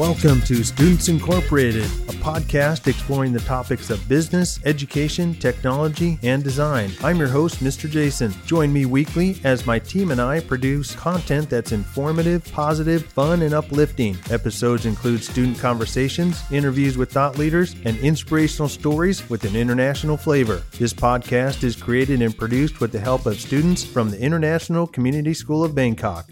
Welcome to Students Incorporated, a podcast exploring the topics of business, education, technology, and design. I'm your host, Mr. Jason. Join me weekly as my team and I produce content that's informative, positive, fun, and uplifting. Episodes include student conversations, interviews with thought leaders, and inspirational stories with an international flavor. This podcast is created and produced with the help of students from the International Community School of Bangkok.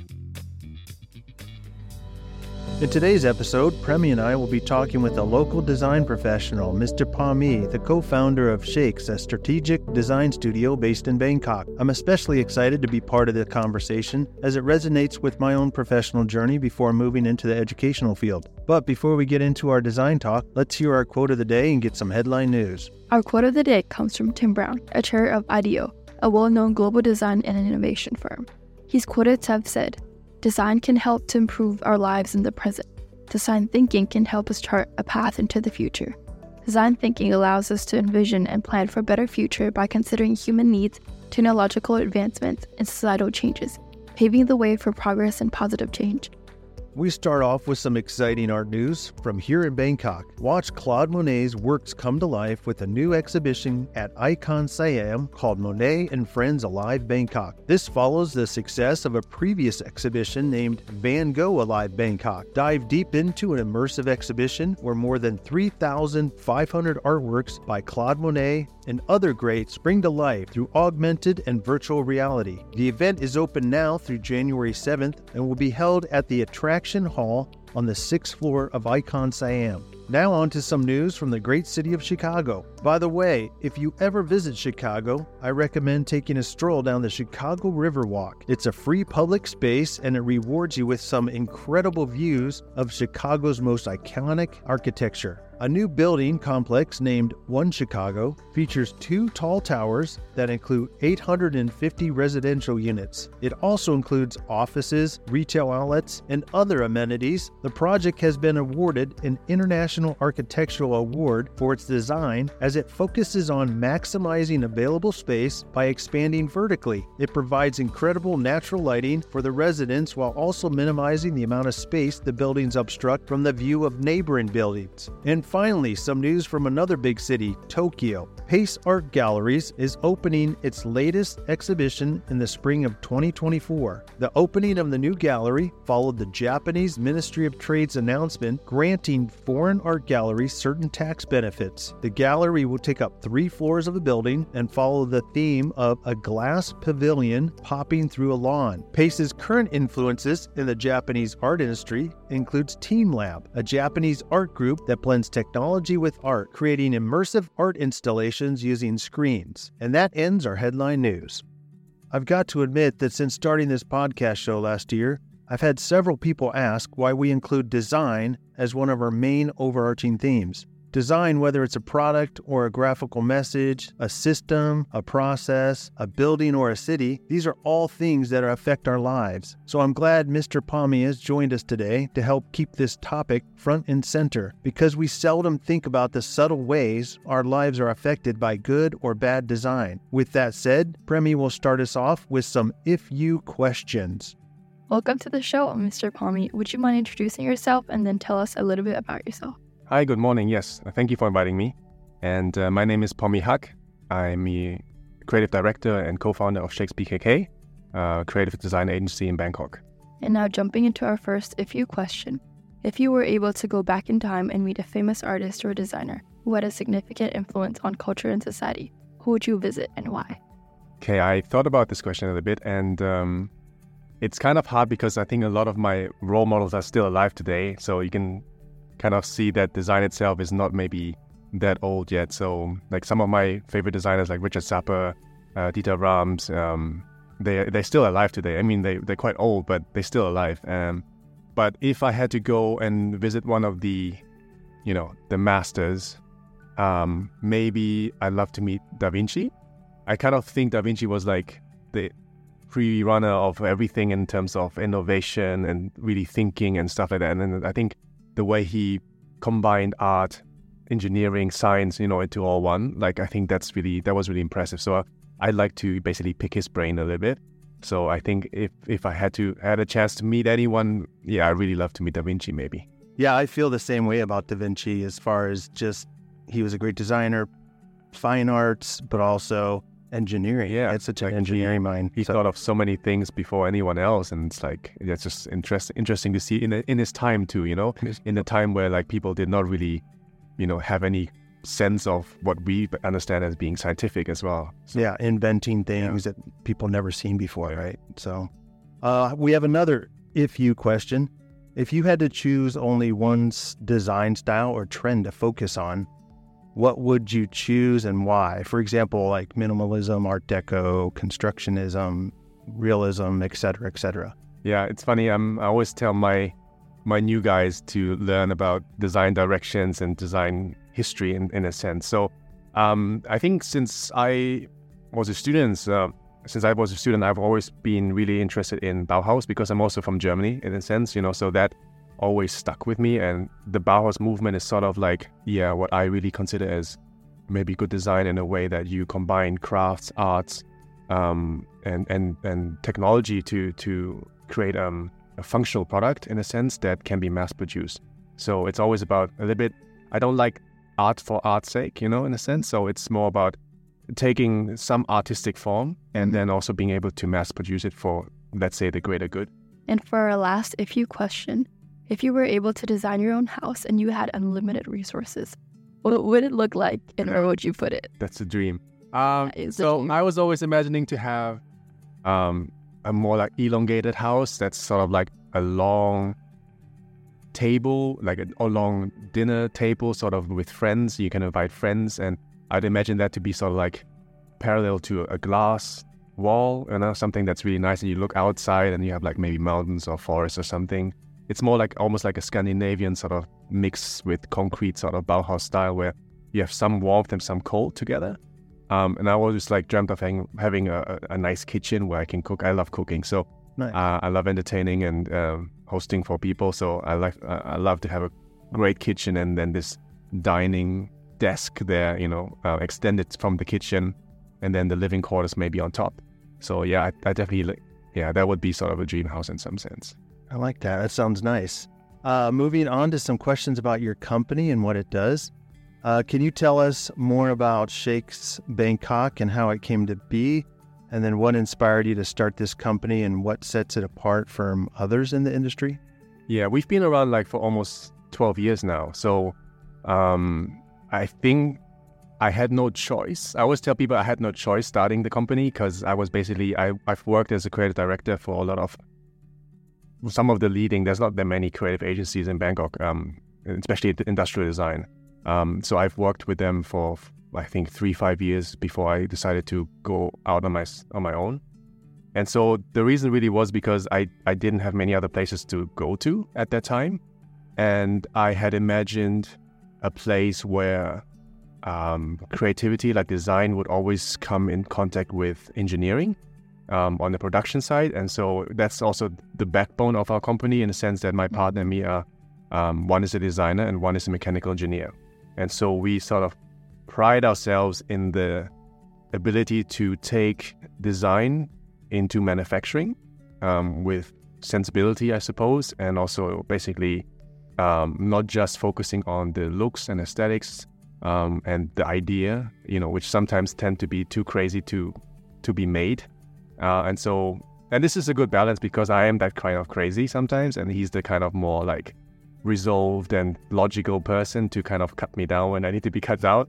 In today's episode, Premi and I will be talking with a local design professional, Mr. Pommi, the co founder of Shakes, a strategic design studio based in Bangkok. I'm especially excited to be part of the conversation as it resonates with my own professional journey before moving into the educational field. But before we get into our design talk, let's hear our quote of the day and get some headline news. Our quote of the day comes from Tim Brown, a chair of IDEO, a well known global design and innovation firm. He's quoted to have said, Design can help to improve our lives in the present. Design thinking can help us chart a path into the future. Design thinking allows us to envision and plan for a better future by considering human needs, technological advancements, and societal changes, paving the way for progress and positive change. We start off with some exciting art news from here in Bangkok. Watch Claude Monet's works come to life with a new exhibition at Icon Siam called Monet and Friends Alive Bangkok. This follows the success of a previous exhibition named Van Gogh Alive Bangkok. Dive deep into an immersive exhibition where more than 3,500 artworks by Claude Monet and other greats spring to life through augmented and virtual reality. The event is open now through January 7th and will be held at the Attraction Hall on the sixth floor of Icon Siam. Now, on to some news from the great city of Chicago. By the way, if you ever visit Chicago, I recommend taking a stroll down the Chicago Riverwalk. It's a free public space and it rewards you with some incredible views of Chicago's most iconic architecture. A new building complex named One Chicago features two tall towers that include 850 residential units. It also includes offices, retail outlets, and other amenities. The project has been awarded an International Architectural Award for its design as it focuses on maximizing available space by expanding vertically. It provides incredible natural lighting for the residents while also minimizing the amount of space the buildings obstruct from the view of neighboring buildings. And finally, some news from another big city, Tokyo. Pace Art Galleries is opening its latest exhibition in the spring of 2024. The opening of the new gallery followed the Japanese Ministry of Trade's announcement granting foreign art galleries certain tax benefits. The gallery will take up three floors of the building and follow the theme of a glass pavilion popping through a lawn. Pace's current influences in the Japanese art industry includes Team Lab, a Japanese art group that blends technology with art, creating immersive art installations using screens. And that ends our headline news. I've got to admit that since starting this podcast show last year, I've had several people ask why we include design as one of our main overarching themes. Design, whether it's a product or a graphical message, a system, a process, a building, or a city, these are all things that affect our lives. So I'm glad Mr. Pommi has joined us today to help keep this topic front and center because we seldom think about the subtle ways our lives are affected by good or bad design. With that said, Premi will start us off with some if you questions. Welcome to the show, Mr. Pommi. Would you mind introducing yourself and then tell us a little bit about yourself? Hi, good morning. Yes, thank you for inviting me. And uh, my name is Pommi Hakk. I'm a creative director and co founder of Shakes BKK, a creative design agency in Bangkok. And now, jumping into our first if you question. If you were able to go back in time and meet a famous artist or designer who had a significant influence on culture and society, who would you visit and why? Okay, I thought about this question a little bit, and um, it's kind of hard because I think a lot of my role models are still alive today. So you can kind of see that design itself is not maybe that old yet. So like some of my favorite designers like Richard Sapper, uh, Dieter Rams, um, they they're still alive today. I mean they they're quite old, but they're still alive. Um, but if I had to go and visit one of the, you know, the masters, um, maybe I'd love to meet Da Vinci. I kind of think Da Vinci was like the pre-runner of everything in terms of innovation and really thinking and stuff like that. And I think the way he combined art, engineering, science, you know, into all one. Like I think that's really that was really impressive. So uh, I'd like to basically pick his brain a little bit. So I think if if I had to had a chance to meet anyone, yeah, I really love to meet Da Vinci maybe. Yeah, I feel the same way about Da Vinci as far as just he was a great designer, fine arts, but also engineering. Yeah, it's such an like he- engineering mind. He So- thought of so many things before anyone else, and it's like it's just interesting interesting to see in in his time too. You know, in a time where like people did not really, you know, have any sense of what we understand as being scientific as well. So, yeah, inventing things that people never seen before, right? So, uh, we have another if you question. If you had to choose only one design style or trend to focus on, what would you choose and why? For example, like minimalism, Art Deco, constructionism, realism, et cetera, et cetera. Yeah, it's funny. Um, I always tell my my new guys to learn about design directions and design history in, in a sense. So um, I think since I was a student, uh, since I was a student, I've always been really interested in Bauhaus because I'm also from Germany in a sense, you know. So that always stuck with me, and the Bauhaus movement is sort of like yeah, what I really consider as maybe good design in a way that you combine crafts, arts, um, and and and technology to to create um, a functional product in a sense that can be mass produced. So it's always about a little bit. I don't like art for art's sake, you know, in a sense. So it's more about taking some artistic form and then also being able to mass produce it for, let's say, the greater good. And for our last if you question, if you were able to design your own house and you had unlimited resources, what would it look like and where would you put it? That's a dream. Um, That is the so dream. I was always imagining to have um, a more like elongated house that's sort of like a long table, like a, a long dinner table, sort of with friends. You can invite friends, and I'd imagine that to be sort of like parallel to a glass wall, you know, something that's really nice. And you look outside, and you have like maybe mountains or forests or something. It's more like almost like a Scandinavian sort of mix with concrete sort of Bauhaus style, where you have some warmth and some cold together. Um, and I always like dreamt of having, having a, a nice kitchen where I can cook. I love cooking, so Nice. uh, I love entertaining and um, hosting for people. So I like uh, I love to have a great kitchen and then this dining desk there, you know, uh, extended from the kitchen, and then the living quarters maybe on top. So yeah, I, I definitely yeah, that would be sort of a dream house in some sense. I like that. That sounds nice. Uh, moving on to some questions about your company and what it does. Uh, can you tell us more about Shakes Bangkok and how it came to be? And then what inspired you to start this company and what sets it apart from others in the industry? Yeah, we've been around like for almost 12 years now. So um, I think I had no choice. I always tell people I had no choice starting the company because I was basically, I, I've worked as a creative director for a lot of, some of the leading, there's not that many creative agencies in Bangkok, um, especially industrial design. Um, so I've worked with them for, I think, three, five years before I decided to go out on my, on my own. And so the reason really was because I, I didn't have many other places to go to at that time. And I had imagined a place where um, creativity, like design, would always come in contact with engineering um, on the production side. And so that's also the backbone of our company in the sense that my partner and me are um, one is a designer and one is a mechanical engineer. And so we sort of pride ourselves in the ability to take design into manufacturing um, with sensibility, I suppose, and also basically um, not just focusing on the looks and aesthetics um, and the idea, you know, which sometimes tend to be too crazy to to be made. Uh, and so, and this is a good balance because I am that kind of crazy sometimes, and he's the kind of more like resolved and logical person to kind of cut me down when I need to be cut out.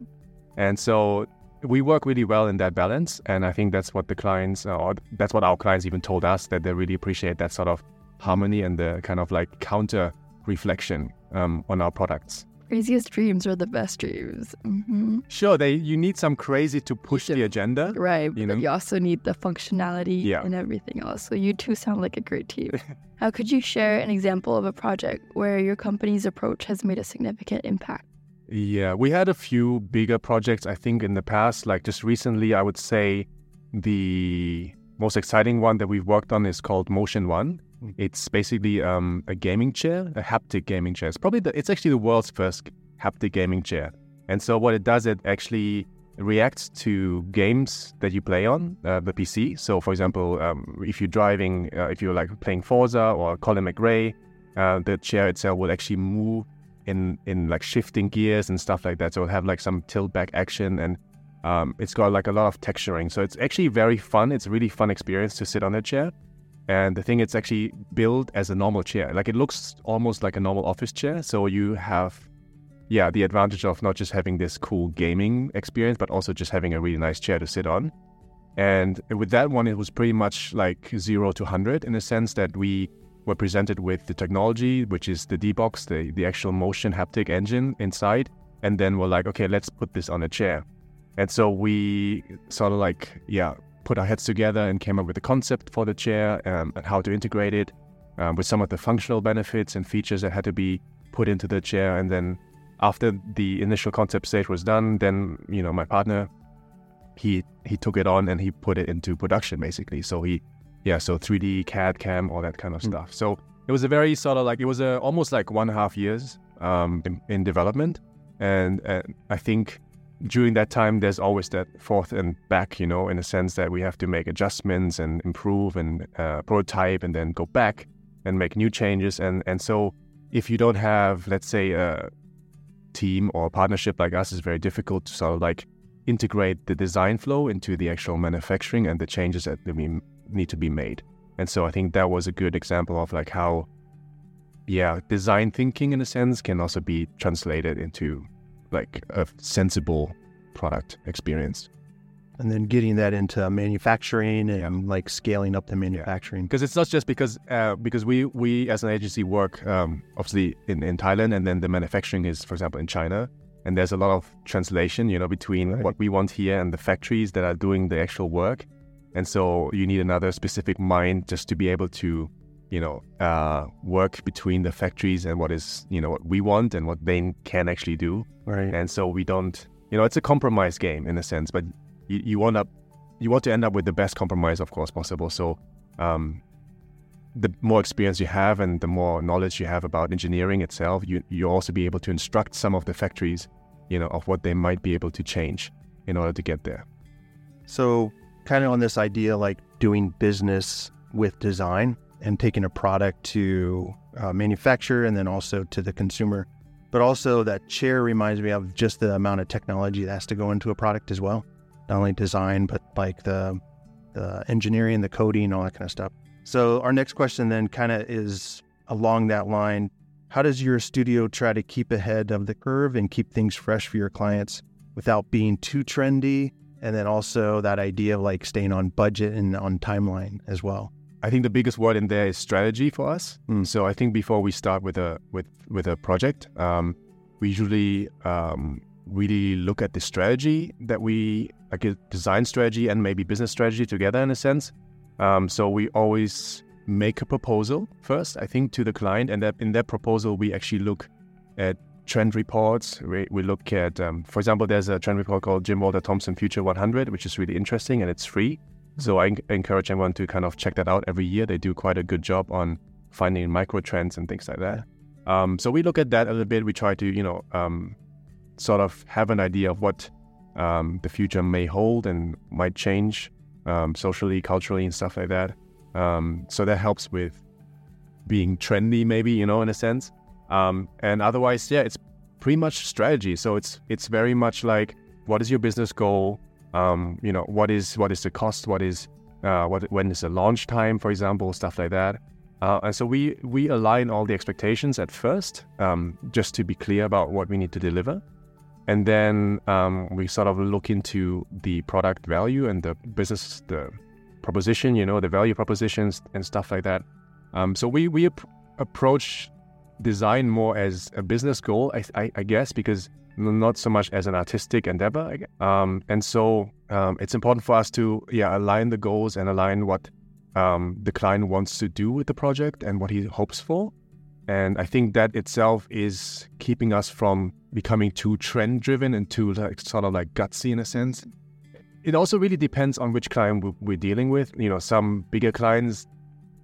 And so we work really well in that balance. And I think that's what the clients, uh, or that's what our clients even told us that they really appreciate that sort of harmony and the kind of like counter reflection um, on our products. Craziest dreams are the best dreams. hmm Sure, they you need some crazy to push the agenda. Right. You but know? you also need the functionality Yeah. and everything else. So you two sound like a great team. How could you share an example of a project where your company's approach has made a significant impact? Yeah, we had a few bigger projects, I think, in the past. Like just recently, I would say the most exciting one that we've worked on is called Motion One. It's basically um, a gaming chair, a haptic gaming chair. It's probably the, it's actually the world's first haptic gaming chair. And so what it does, it actually reacts to games that you play on uh, the PC. So, for example, um, if you're driving, uh, if you're like playing Forza or Colin McRae, uh, the chair itself will actually move in in like shifting gears and stuff like that. So it'll have like some tilt back action and um, it's got like a lot of texturing. So it's actually very fun. It's a really fun experience to sit on a chair. And the thing, it's actually built as a normal chair. Like it looks almost like a normal office chair. So you have, yeah, the advantage of not just having this cool gaming experience, but also just having a really nice chair to sit on. And with that one, it was pretty much like zero to 100 in a sense that we were presented with the technology, which is the D-Box, the, the actual motion haptic engine inside. And then we're like, okay, let's put this on a chair. And so we sort of like, yeah, put our heads together and came up with a concept for the chair um, and how to integrate it um, with some of the functional benefits and features that had to be put into the chair. And then after the initial concept stage was done, then, you know, my partner, he he took it on and he put it into production basically. So he yeah, so 3D, CAD, CAM, all that kind of mm. stuff. So it was a very sort of like it was a almost like one and a half years um, in, in, development, and, and I think during that time there's always that forth and back, you know, in a sense that we have to make adjustments and improve and uh, prototype and then go back and make new changes, and and so if you don't have let's say a team or a partnership like us, it's very difficult to sort of like integrate the design flow into the actual manufacturing and the changes that need to be made. And so I think that was a good example of like how, yeah, design thinking in a sense can also be translated into like a sensible product experience. And then getting that into manufacturing and yeah. like scaling up the manufacturing. Because yeah. it's not just because uh, because we we as an agency work um, obviously in, in Thailand and then the manufacturing is for example in China and there's a lot of translation you know between right. what we want here and the factories that are doing the actual work and so you need another specific mind just to be able to, you know, uh, work between the factories and what is, you know, what we want and what they can actually do. Right. And so we don't, you know, it's a compromise game in a sense, but you, you want up, you want to end up with the best compromise, of course, possible. So, um, the more experience you have and the more knowledge you have about engineering itself, you you also be able to instruct some of the factories, you know, of what they might be able to change in order to get there. So kind of on this idea like doing business with design and taking a product to uh, manufacture and then also to the consumer. But also, that chair reminds me of just the amount of technology that has to go into a product as well. Not only design, but like the, the engineering, the coding, all that kind of stuff. So, our next question then kind of is along that line. How does your studio try to keep ahead of the curve and keep things fresh for your clients without being too trendy and then also that idea of like staying on budget and on timeline as well. I think the biggest word in there is strategy for us. Mm. So I think before we start with a with with a project, um, we usually um, really look at the strategy that we like a design strategy and maybe business strategy together in a sense. Um, so we always make a proposal first, I think, to the client, and that in that proposal we actually look at trend reports. We, we look at, um, for example, there's a trend report called Jim Walter Thompson Future 100, which is really interesting and it's free. So I encourage everyone to kind of check that out every year. They do quite a good job on finding micro trends and things like that. Um, so we look at that a little bit. We try to, you know, um, sort of have an idea of what um, the future may hold and might change um, socially, culturally, and stuff like that. Um, so that helps with being trendy, maybe, you know, in a sense. Um, and otherwise, yeah, it's pretty much strategy. So it's it's very much like what is your business goal? Um, you know, what is what is the cost? What is uh, what when is the launch time, for example, stuff like that. Uh, and so we we align all the expectations at first, um, just to be clear about what we need to deliver, and then um, we sort of look into the product value and the business the proposition, you know, the value propositions and stuff like that. Um, so we we ap- approach design more as a business goal, I, I, I guess, because not so much as an artistic endeavor. Um, and so um, it's important for us to yeah align the goals and align what um, the client wants to do with the project and what he hopes for. And I think that itself is keeping us from becoming too trend driven and too like sort of like gutsy in a sense. It also really depends on which client we're dealing with. You know, some bigger clients,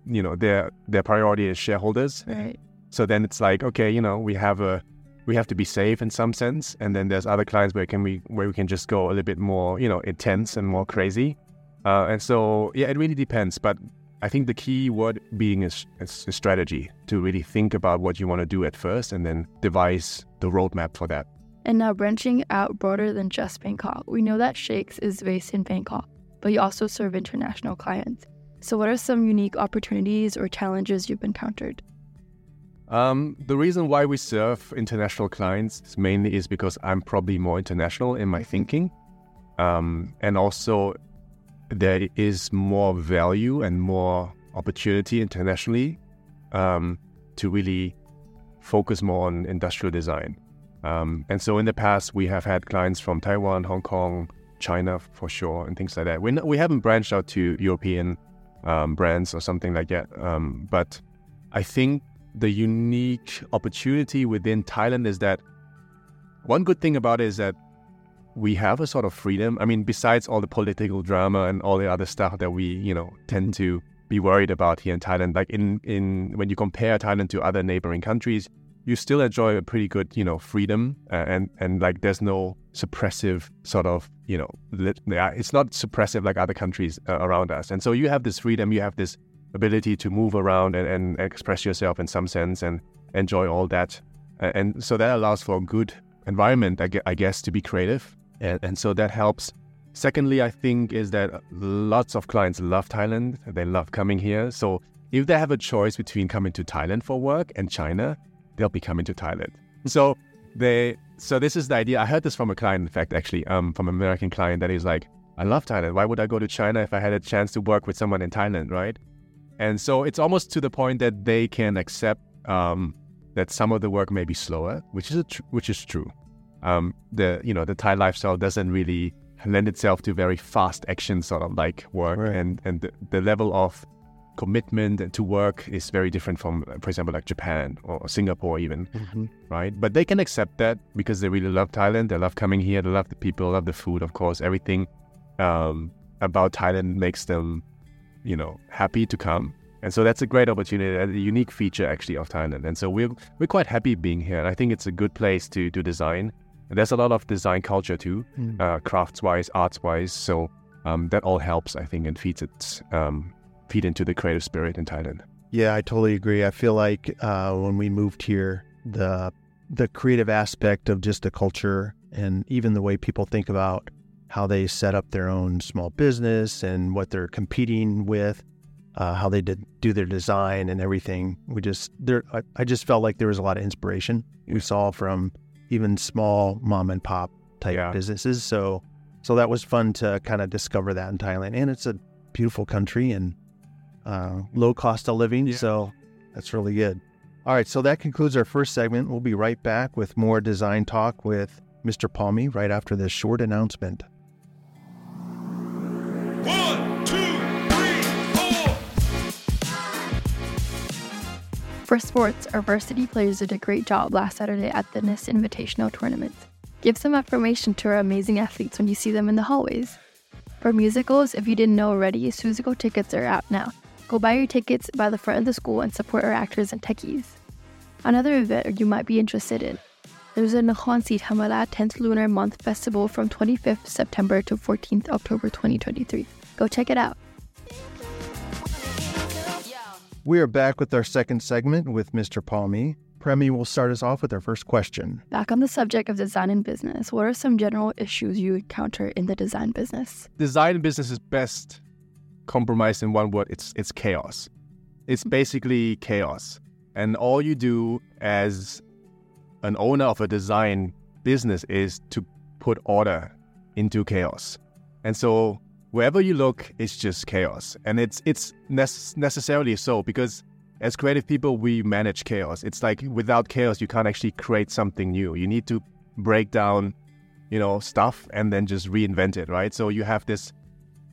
you know, their their priority is shareholders. Right. So then it's like, okay, you know, we have a we have to be safe in some sense, and then there's other clients where can we where we can just go a little bit more, you know, intense and more crazy. Uh, and so yeah, it really depends. But I think the key word being is, is, is strategy to really think about what you want to do at first and then devise the roadmap for that. And now branching out broader than just Bangkok, we know that Shakes is based in Bangkok, but you also serve international clients. So, what are some unique opportunities or challenges you've encountered? Um, the reason why we serve international clients mainly is because I'm probably more international in my thinking. Um, and also, there is more value and more opportunity internationally um, to really focus more on industrial design. Um, and so in the past, we have had clients from Taiwan, Hong Kong, China for sure, and things like that. We, we haven't branched out to European um, brands or something like that. Um, but I think the unique opportunity within Thailand is that one good thing about it is that we have a sort of freedom. I mean, besides all the political drama and all the other stuff that we, you know, tend to be worried about here in Thailand, like in, in when you compare Thailand to other neighboring countries, you still enjoy a pretty good, you know, freedom uh, and and like there's no suppressive sort of, you know, lit, it's not suppressive like other countries uh, around us. And so you have this freedom, you have this ability to move around and, and express yourself in some sense and enjoy all that. And so that allows for a good environment, I guess, to be creative. And, and so that helps. Secondly, I think is that lots of clients love Thailand. They love coming here. So if they have a choice between coming to Thailand for work and China, they'll be coming to Thailand. So they so this is the idea. I heard this from a client, in fact, actually, um, from an American client that is like, I love Thailand. Why would I go to China if I had a chance to work with someone in Thailand, right? And so it's almost to the point that they can accept um, that some of the work may be slower, which is tr- which is true. Um, the you know the Thai lifestyle doesn't really lend itself to very fast action sort of like work, right. and and the, the, level of commitment to work is very different from, for example, like Japan or Singapore even, mm-hmm. right? But they can accept that because they really love Thailand. They love coming here. They love the people, love the food, of course. Everything um, about Thailand makes them you know, happy to come. And so that's a great opportunity, a unique feature actually of Thailand. And so we're we're quite happy being here. And I think it's a good place to do design. And there's a lot of design culture too, mm. uh, crafts wise, arts wise. So um, that all helps, I think, and feeds it um, feed into the creative spirit in Thailand. Yeah, I totally agree. I feel like uh, when we moved here, the the creative aspect of just the culture and even the way people think about how they set up their own small business and what they're competing with, uh, how they did do their design and everything. We just there, I, I, just felt like there was a lot of inspiration we saw from even small mom and pop type yeah. businesses. So, so that was fun to kind of discover that in Thailand, and it's a beautiful country and uh, low cost of living. Yeah. So that's really good. All right, so that concludes our first segment. We'll be right back with more design talk with Mr. Pommi right after this short announcement. For sports, our varsity players did a great job last Saturday at the NIST Invitational Tournament. Give some affirmation to our amazing athletes when you see them in the hallways. For musicals, if you didn't know already, Seussical tickets are out now. Go buy your tickets by the front of the school and support our actors and techies. Another event you might be interested in. There's a Nakhon Si Thammarat 10th Lunar Month Festival from 25th September to 14th October 2023. Go check it out. We are back with our second segment with Mr. Pommi. Premi will start us off with our first question. Back on the subject of design and business, what are some general issues you encounter in the design business? Design business is best compromised in one word it's it's chaos. It's mm-hmm. basically chaos. And all you do as an owner of a design business is to put order into chaos. And so wherever you look, it's just chaos, and it's it's ne- necessarily so because as creative people, we manage chaos. It's like without chaos, you can't actually create something new. You need to break down, you know, stuff and then just reinvent it, right? So you have this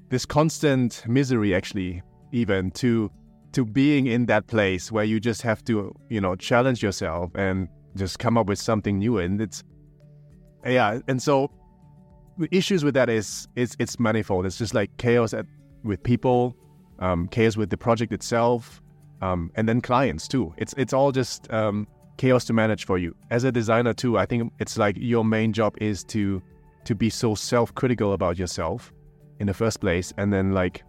this constant misery, actually, even to to being in that place where you just have to, you know, challenge yourself and just come up with something new. And it's yeah, and so issues with that is it's it's manifold. It's just like chaos at, with people, um, chaos with the project itself, um, and then clients too. It's it's all just um, chaos to manage for you. As a designer too, I think it's like your main job is to to be so self-critical about yourself in the first place, and then like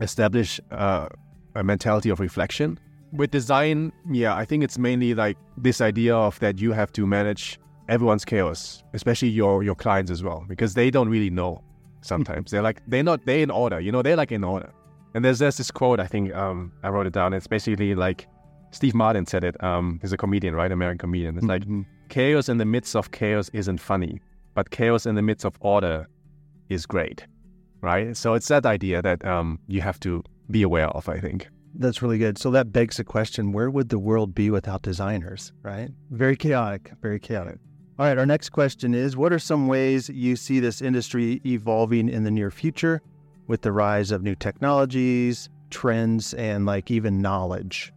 establish uh, a mentality of reflection. With design, yeah, I think it's mainly like this idea of that you have to manage everyone's chaos, especially your your clients as well, because they don't really know. Sometimes they're like they're not they're in order, you know, they're like in order. And there's there's this quote I think um, I wrote it down. It's basically like Steve Martin said it. Um, he's a comedian, right? American comedian. It's like Mm-hmm. chaos in the midst of chaos isn't funny, but chaos in the midst of order is great, right? So it's that idea that um, you have to be aware of. I think. That's really good. So that begs the question where would the world be without designers, right? Very chaotic, very chaotic. All right, our next question is What are some ways you see this industry evolving in the near future with the rise of new technologies, trends, and like even knowledge?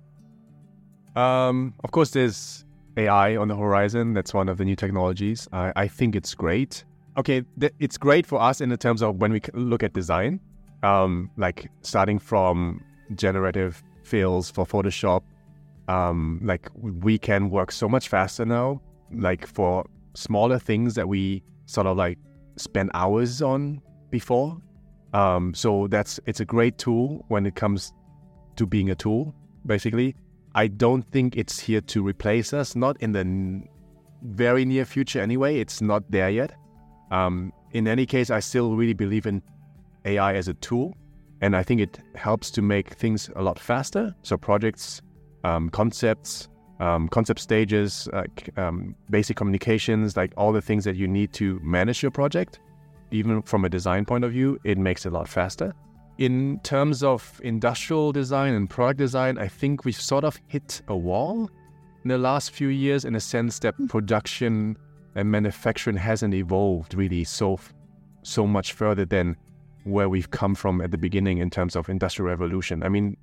Um, of course, there's AI on the horizon. That's one of the new technologies. I, I think it's great. Okay, th- it's great for us in the terms of when we look at design, um, like starting from generative fills for Photoshop. Um, like we can work so much faster now. Like for smaller things that we sort of like spend hours on before. Um, so that's it's a great tool when it comes to being a tool, basically. I don't think it's here to replace us, not in the n- very near future anyway. It's not there yet. Um, in any case, I still really believe in AI as a tool, and I think it helps to make things a lot faster. So, projects, um, concepts, um, concept stages, like um, basic communications, like all the things that you need to manage your project, even from a design point of view, it makes it a lot faster. In terms of industrial design and product design, I think we've sort of hit a wall in the last few years in a sense that production and manufacturing hasn't evolved really so so much further than where we've come from at the beginning in terms of industrial revolution. I mean,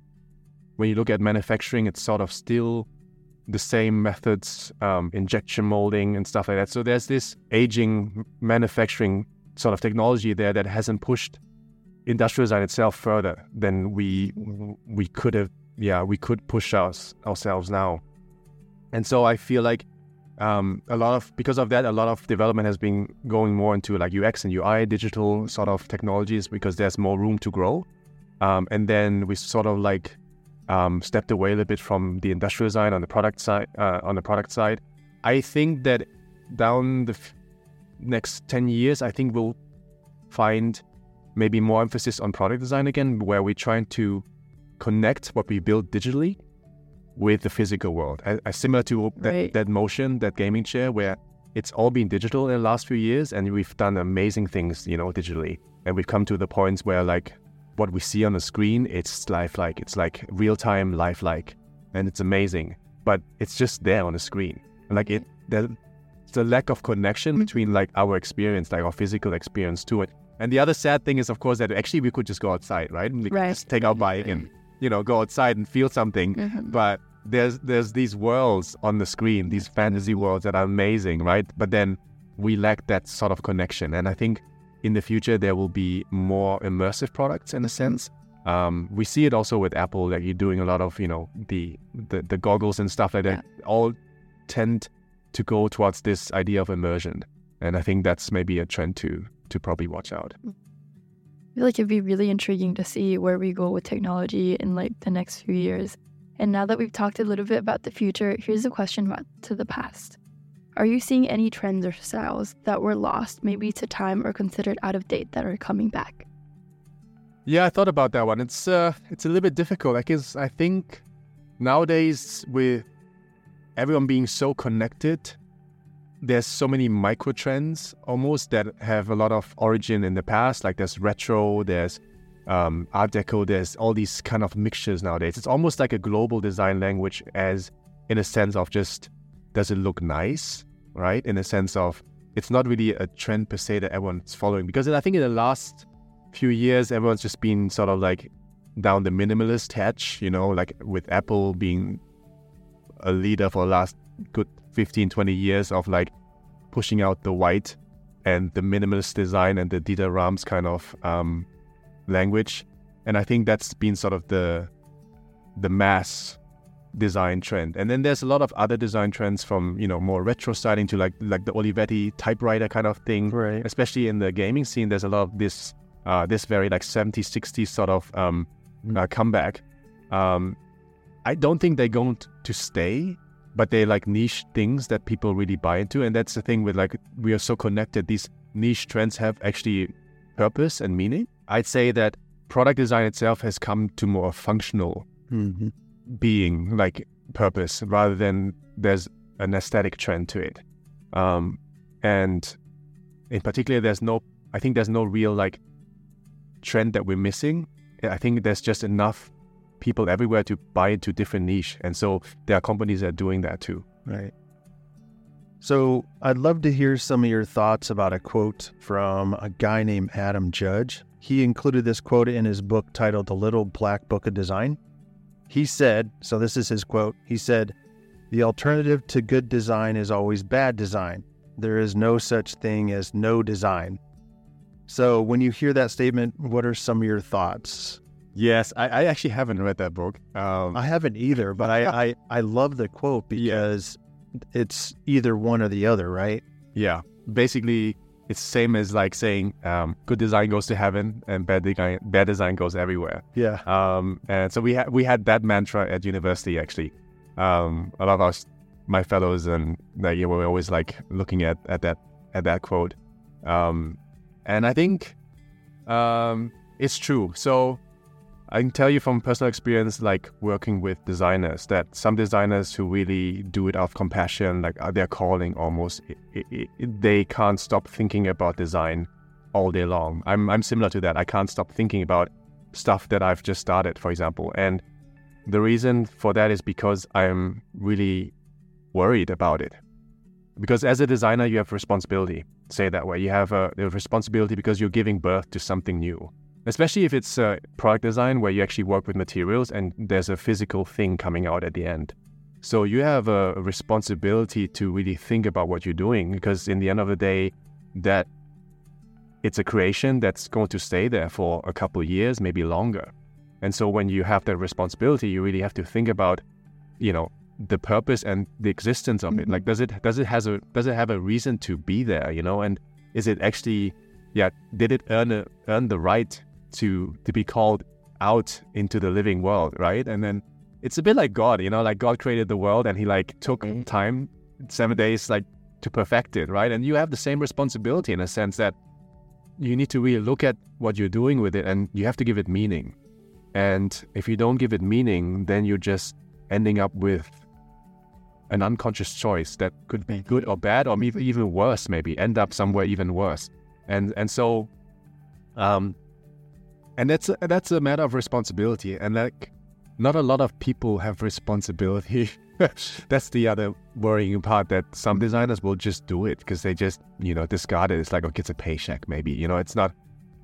when you look at manufacturing, it's sort of still the same methods, um, injection molding and stuff like that. So there's this aging manufacturing sort of technology there that hasn't pushed industrial design itself further than we we could have yeah we could push us ourselves now and so i feel like um, a lot of because of that a lot of development has been going more into like ux and ui digital sort of technologies because there's more room to grow um, and then we sort of like um, stepped away a little bit from the industrial design on the product side uh, on the product side i think that down the f- next 10 years i think we'll find maybe more emphasis on product design again, where we're trying to connect what we build digitally with the physical world. As, as similar to that, Right. that motion, that gaming chair, where it's all been digital in the last few years, and we've done amazing things, you know, digitally. And we've come to the points where like what we see on the screen, it's lifelike. It's like real time, lifelike, and it's amazing. But it's just there on the screen. And like it, there's the lack of connection between like our experience, like our physical experience to it. And the other sad thing is, of course, that actually we could just go outside, right? We Right. just take our bike and you know go outside and feel something. Mhm. But there's there's these worlds on the screen, these fantasy worlds that are amazing, right? But then we lack that sort of connection. And I think in the future there will be more immersive products in a sense. Um, we see it also with Apple, like you're doing a lot of you know the the, the goggles and stuff like that. All tend to go towards this idea of immersion, and I think that's maybe a trend to to probably watch out. I feel like it'd be really intriguing to see where we go with technology in like the next few years. And now that we've talked a little bit about the future, here's a question about to the past. Are you seeing any trends or styles that were lost, maybe to time or considered out of date, that are coming back? Yeah, I thought about that one. It's uh, it's a little bit difficult. I is I think nowadays with everyone being so connected, there's so many micro trends almost that have a lot of origin in the past. Like there's retro, there's um, Art Deco, there's all these kind of mixtures nowadays. It's almost like a global design language, as in a sense of just does it look nice, right? In a sense of it's not really a trend per se that everyone's following because I think in the last few years everyone's just been sort of like down the minimalist hatch, you know, like with Apple being a leader for the last good 15, 20 years of like pushing out the white and the minimalist design and the Dieter Rams kind of um, language. And I think that's been sort of the the mass design trend. And then there's a lot of other design trends from, you know, more retro styling to like like the Olivetti typewriter kind of thing. Right. Especially in the gaming scene, there's a lot of this uh, this very like 70s, 60s sort of um, mm-hmm. uh, comeback. Um, I don't think they're going to stay, but they like niche things that people really buy into, and that's the thing with like we are so connected. These niche trends have actually purpose and meaning. I'd say that product design itself has come to more functional mm-hmm. Being, like purpose, rather than there's an aesthetic trend to it. Um, and in particular, there's no, I think there's no real like trend that we're missing. I think there's just enough people everywhere to buy into different niche, and so there are companies that are doing that too. Right. So I'd love to hear some of your thoughts about a quote from a guy named Adam Judge. He included this quote in his book titled The Little Black Book of Design. He said, so this is his quote. He said, "The alternative to good design is always bad design. There is no such thing as no design. So, when you hear that statement, what are some of your thoughts? Yes, I, I actually haven't read that book. Um, I haven't either, but I, I, I love the quote because yeah. it's either one or the other, right? Yeah. Basically, it's same as like saying um, good design goes to heaven and bad design bad design goes everywhere. Yeah. Um, and so we had we had that mantra at university actually. Um, a lot of us my fellows and like you know, we're always like looking at, at that at that quote. Um, and I think um, it's true. So I can tell you from personal experience, like working with designers, that some designers who really do it out of compassion, like uh, they're calling almost, it, it, it, they can't stop thinking about design all day long. I'm, I'm similar to that. I can't stop thinking about stuff that I've just started, for example. And the reason for that is because I'm really worried about it. Because as a designer, you have responsibility. Say that way. You have a, a responsibility because you're giving birth to something new. Especially if it's a product design where you actually work with materials and there's a physical thing coming out at the end. So you have a responsibility to really think about what you're doing because in the end of the day, that it's a creation that's going to stay there for a couple years, maybe longer. And so when you have that responsibility, you really have to think about, you know, the purpose and the existence of mm-hmm. it. Like, does it does it has a does it have a reason to be there? You know, and is it actually, yeah, did it earn a, earn the right to to be called out into the living world, right? And then it's a bit like God, you know, like God created the world and He like took mm-hmm. time, seven days, like to perfect it, right? And you have the same responsibility in a sense that you need to really look at what you're doing with it and you have to give it meaning. And if you don't give it meaning, then you're just ending up with an unconscious choice that could be good or bad, or even worse, maybe end up somewhere even worse. And and so, um, and that's a, that's a matter of responsibility. And like, not a lot of people have responsibility. that's the other worrying part that some designers will just do it because they just you know discard it. It's like okay, it's a paycheck, maybe. You know, it's not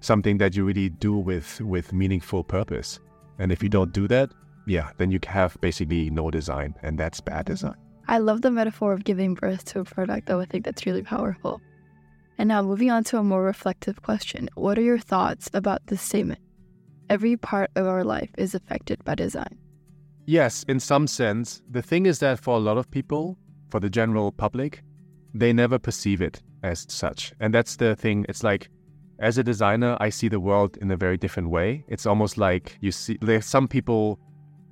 something that you really do with with meaningful purpose. And if you don't do that, yeah, then you have basically no design, and that's bad design. I love the metaphor of giving birth to a product, though I think that's really powerful. And now, moving on to a more reflective question What are your thoughts about this statement? Every part of our life is affected by design. Yes, in some sense. The thing is that for a lot of people, for the general public, they never perceive it as such. And that's the thing. It's like, as a designer, I see the world in a very different way. It's almost like you see, like some people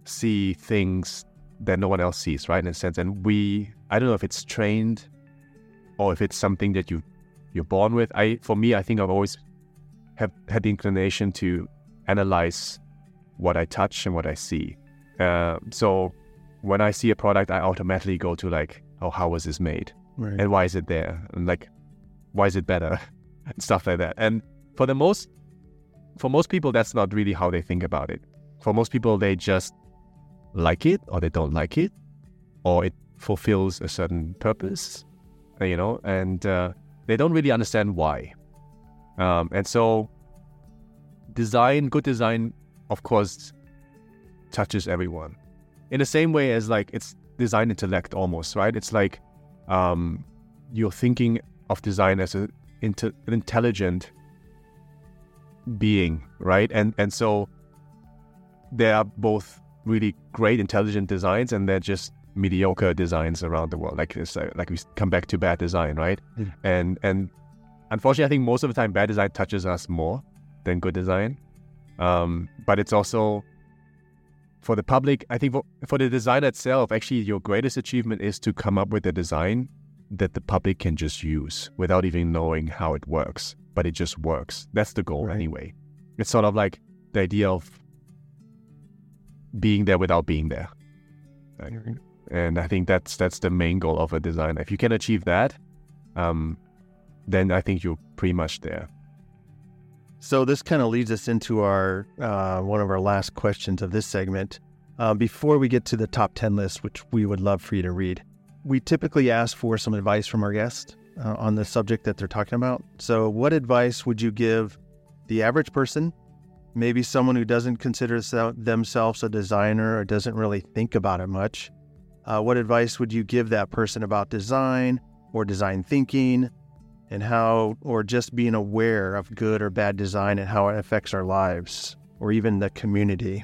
see things that no one else sees, right? In a sense, and we, I don't know if it's trained or if it's something that you you're born with. I, for me, I think I've always have had the inclination to analyze what I touch and what I see. Uh, so when I see a product, I automatically go to like, oh, how was this made, right. and why is it there, and like, why is it better, and stuff like that. And for the most, for most people, that's not really how they think about it. For most people, they just like it or they don't like it, or it fulfills a certain purpose, you know, and uh, they don't really understand why. Um, and so, design, good design, of course, touches everyone in the same way as like it's design intellect almost, right? It's like um, you're thinking of design as a, an intelligent being, right? And and so they are both really great, intelligent designs, and they're just mediocre designs around the world. Like it's uh, like we come back to bad design, right? Mm. And and unfortunately, I think most of the time bad design touches us more than good design. Um, but it's also for the public, I think for, for the design itself, actually, your greatest achievement is to come up with a design that the public can just use without even knowing how it works. But it just works. That's the goal, Right. anyway. It's sort of like the idea of being there without being there. And I think that's that's the main goal of a design. If you can achieve that, um, then I think you're pretty much there. So this kind of leads us into our uh, one of our last questions of this segment. Uh, before we get to the top ten list, which we would love for you to read, we typically ask for some advice from our guest uh, on the subject that they're talking about. So, what advice would you give the average person, maybe someone who doesn't consider themselves a designer or doesn't really think about it much? Uh, what advice would you give that person about design or design thinking? and how, or just being aware of good or bad design and how it affects our lives or even the community.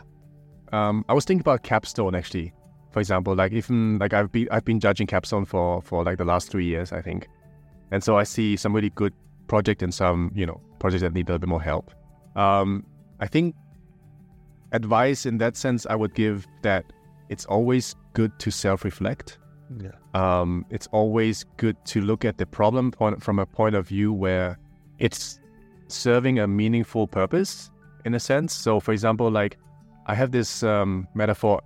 Um, I was thinking about capstone actually. For example, like even like I've been I've been judging capstone for for like the last three years, I think, and so I see some really good project and some you know projects that need a little bit more help. Um, I think advice in that sense I would give that it's always good to self-reflect. Yeah. Um, it's always good to look at the problem point from a point of view where it's serving a meaningful purpose in a sense. So, for example, like I have this um, metaphor.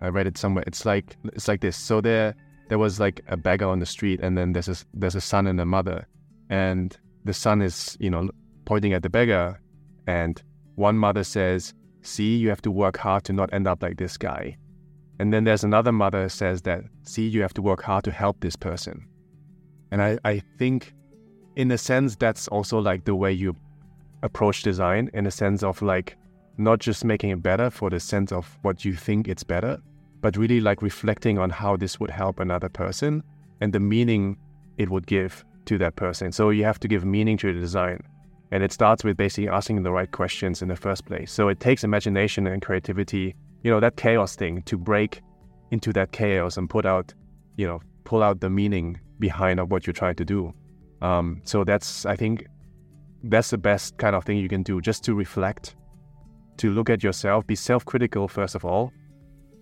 I read it somewhere. It's like it's like this. So there there was like a beggar on the street, and then there's a there's a son and a mother, and the son is you know pointing at the beggar, and one mother says, "See, you have to work hard to not end up like this guy." And then there's another mother says that, "See, you have to work hard to help this person." And I I think, in a sense, that's also like the way you approach design in a sense of like not just making it better for the sense of what you think it's better, but really like reflecting on how this would help another person and the meaning it would give to that person. So you have to give meaning to the design. And it starts with basically asking the right questions in the first place. So it takes imagination and creativity, you know, that chaos thing to break into that chaos and put out, you know, pull out the meaning behind of what you're trying to do. Um, so that's, I think, that's the best kind of thing you can do just to reflect to look at yourself be self-critical first of all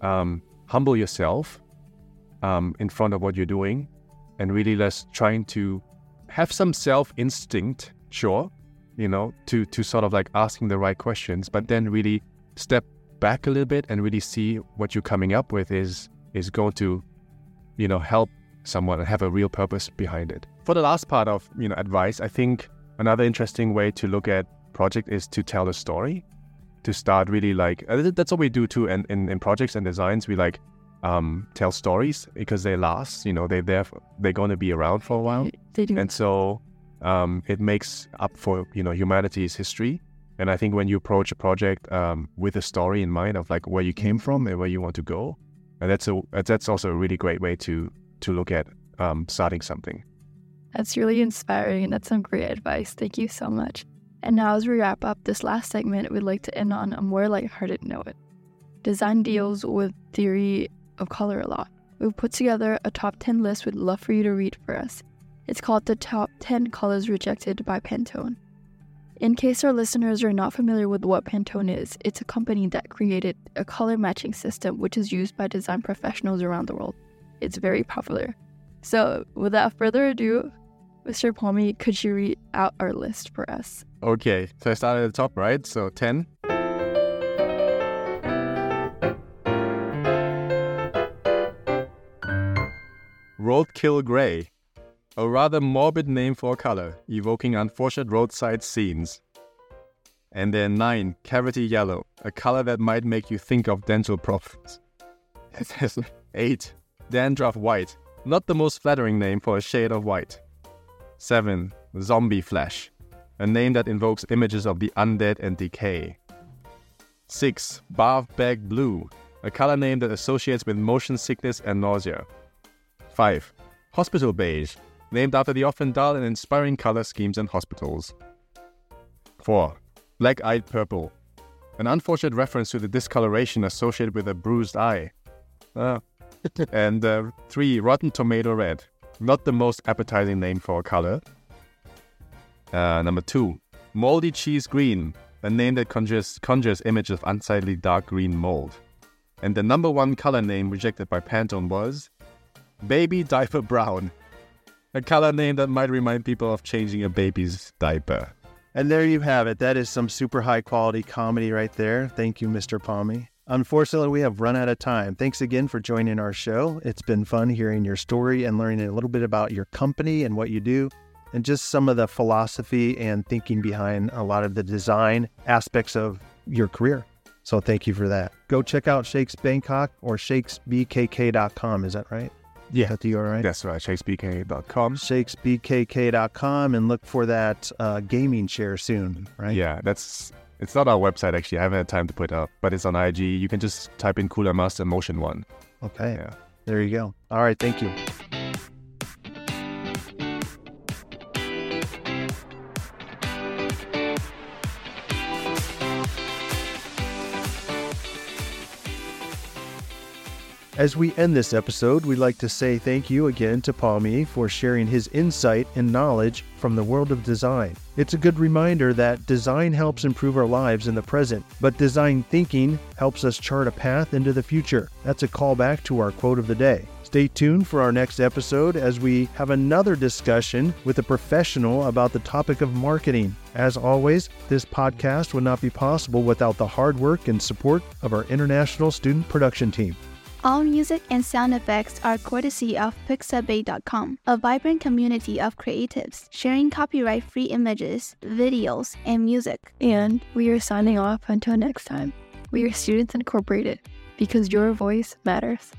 um, humble yourself um, in front of what you're doing and really just trying to have some self-instinct sure you know to to sort of like asking the right questions but then really step back a little bit and really see what you're coming up with is is going to you know help someone and have a real purpose behind it for the last part of you know advice i think Another interesting way to look at project is to tell a story. To start really like uh, that's what we do too. And in, in projects and designs, we like um, tell stories because they last. You know, they're there. For, they're going to be around for a while, They do. and so um, it makes up for you know humanity's history. And I think when you approach a project um, with a story in mind of like where you came from and where you want to go, and that's a that's also a really great way to to look at um, starting something. That's really inspiring and that's some great advice. Thank you so much. And now, as we wrap up this last segment, we'd like to end on a more lighthearted note. Design deals with theory of color a lot. We've put together a top 10 list we'd love for you to read for us. It's called the Top 10 Colors Rejected by Pantone. In case our listeners are not familiar with what Pantone is, it's a company that created a color matching system which is used by design professionals around the world. It's very popular. So, without further ado, Mr. Pommi, could you read out our list for us? Okay, so I started at the top, right? So 10. Roadkill Grey, a rather morbid name for a color, evoking unfortunate roadside scenes. And then 9. Cavity Yellow, a color that might make you think of dental problems. 8. Dandruff White, not the most flattering name for a shade of white. 7. Zombie Flesh, a name that invokes images of the undead and decay. 6. Barf Bag Blue, a color name that associates with motion sickness and nausea. 5. Hospital Beige, named after the often dull and inspiring color schemes in hospitals. 4. Black Eyed Purple, an unfortunate reference to the discoloration associated with a bruised eye. Ah. and uh, 3. Rotten Tomato Red, not the most appetizing name for a color. Uh, number two, moldy cheese green, a name that conjures, conjures images of unsightly dark green mold. And the number one color name rejected by Pantone was Baby Diaper Brown. A color name that might remind people of changing a baby's diaper. And there you have it. That is some super high quality comedy right there. Thank you, Mr. Pommi. Unfortunately, we have run out of time. Thanks again for joining our show. It's been fun hearing your story and learning a little bit about your company and what you do, and just some of the philosophy and thinking behind a lot of the design aspects of your career. So thank you for that. Go check out Shakes Bangkok or shakesbkk.com. Is that right? Yeah. Is the URL? That's right, shakesbk.com. shakesbkk.com and look for that uh, gaming chair soon, right? Yeah, that's it's not our website actually. I haven't had time to put it up, but it's on IG. You can just type in Cooler Master Motion One. Okay. Yeah. There you go. All right. Thank you. As we end this episode, we'd like to say thank you again to Pommi for sharing his insight and knowledge from the world of design. It's a good reminder that design helps improve our lives in the present, but design thinking helps us chart a path into the future. That's a callback to our quote of the day. Stay tuned for our next episode as we have another discussion with a professional about the topic of marketing. As always, this podcast would not be possible without the hard work and support of our international student production team. All music and sound effects are courtesy of Pixabay.com, a vibrant community of creatives sharing copyright free images, videos, and music. And we are signing off until next time. We are Students Incorporated because your voice matters.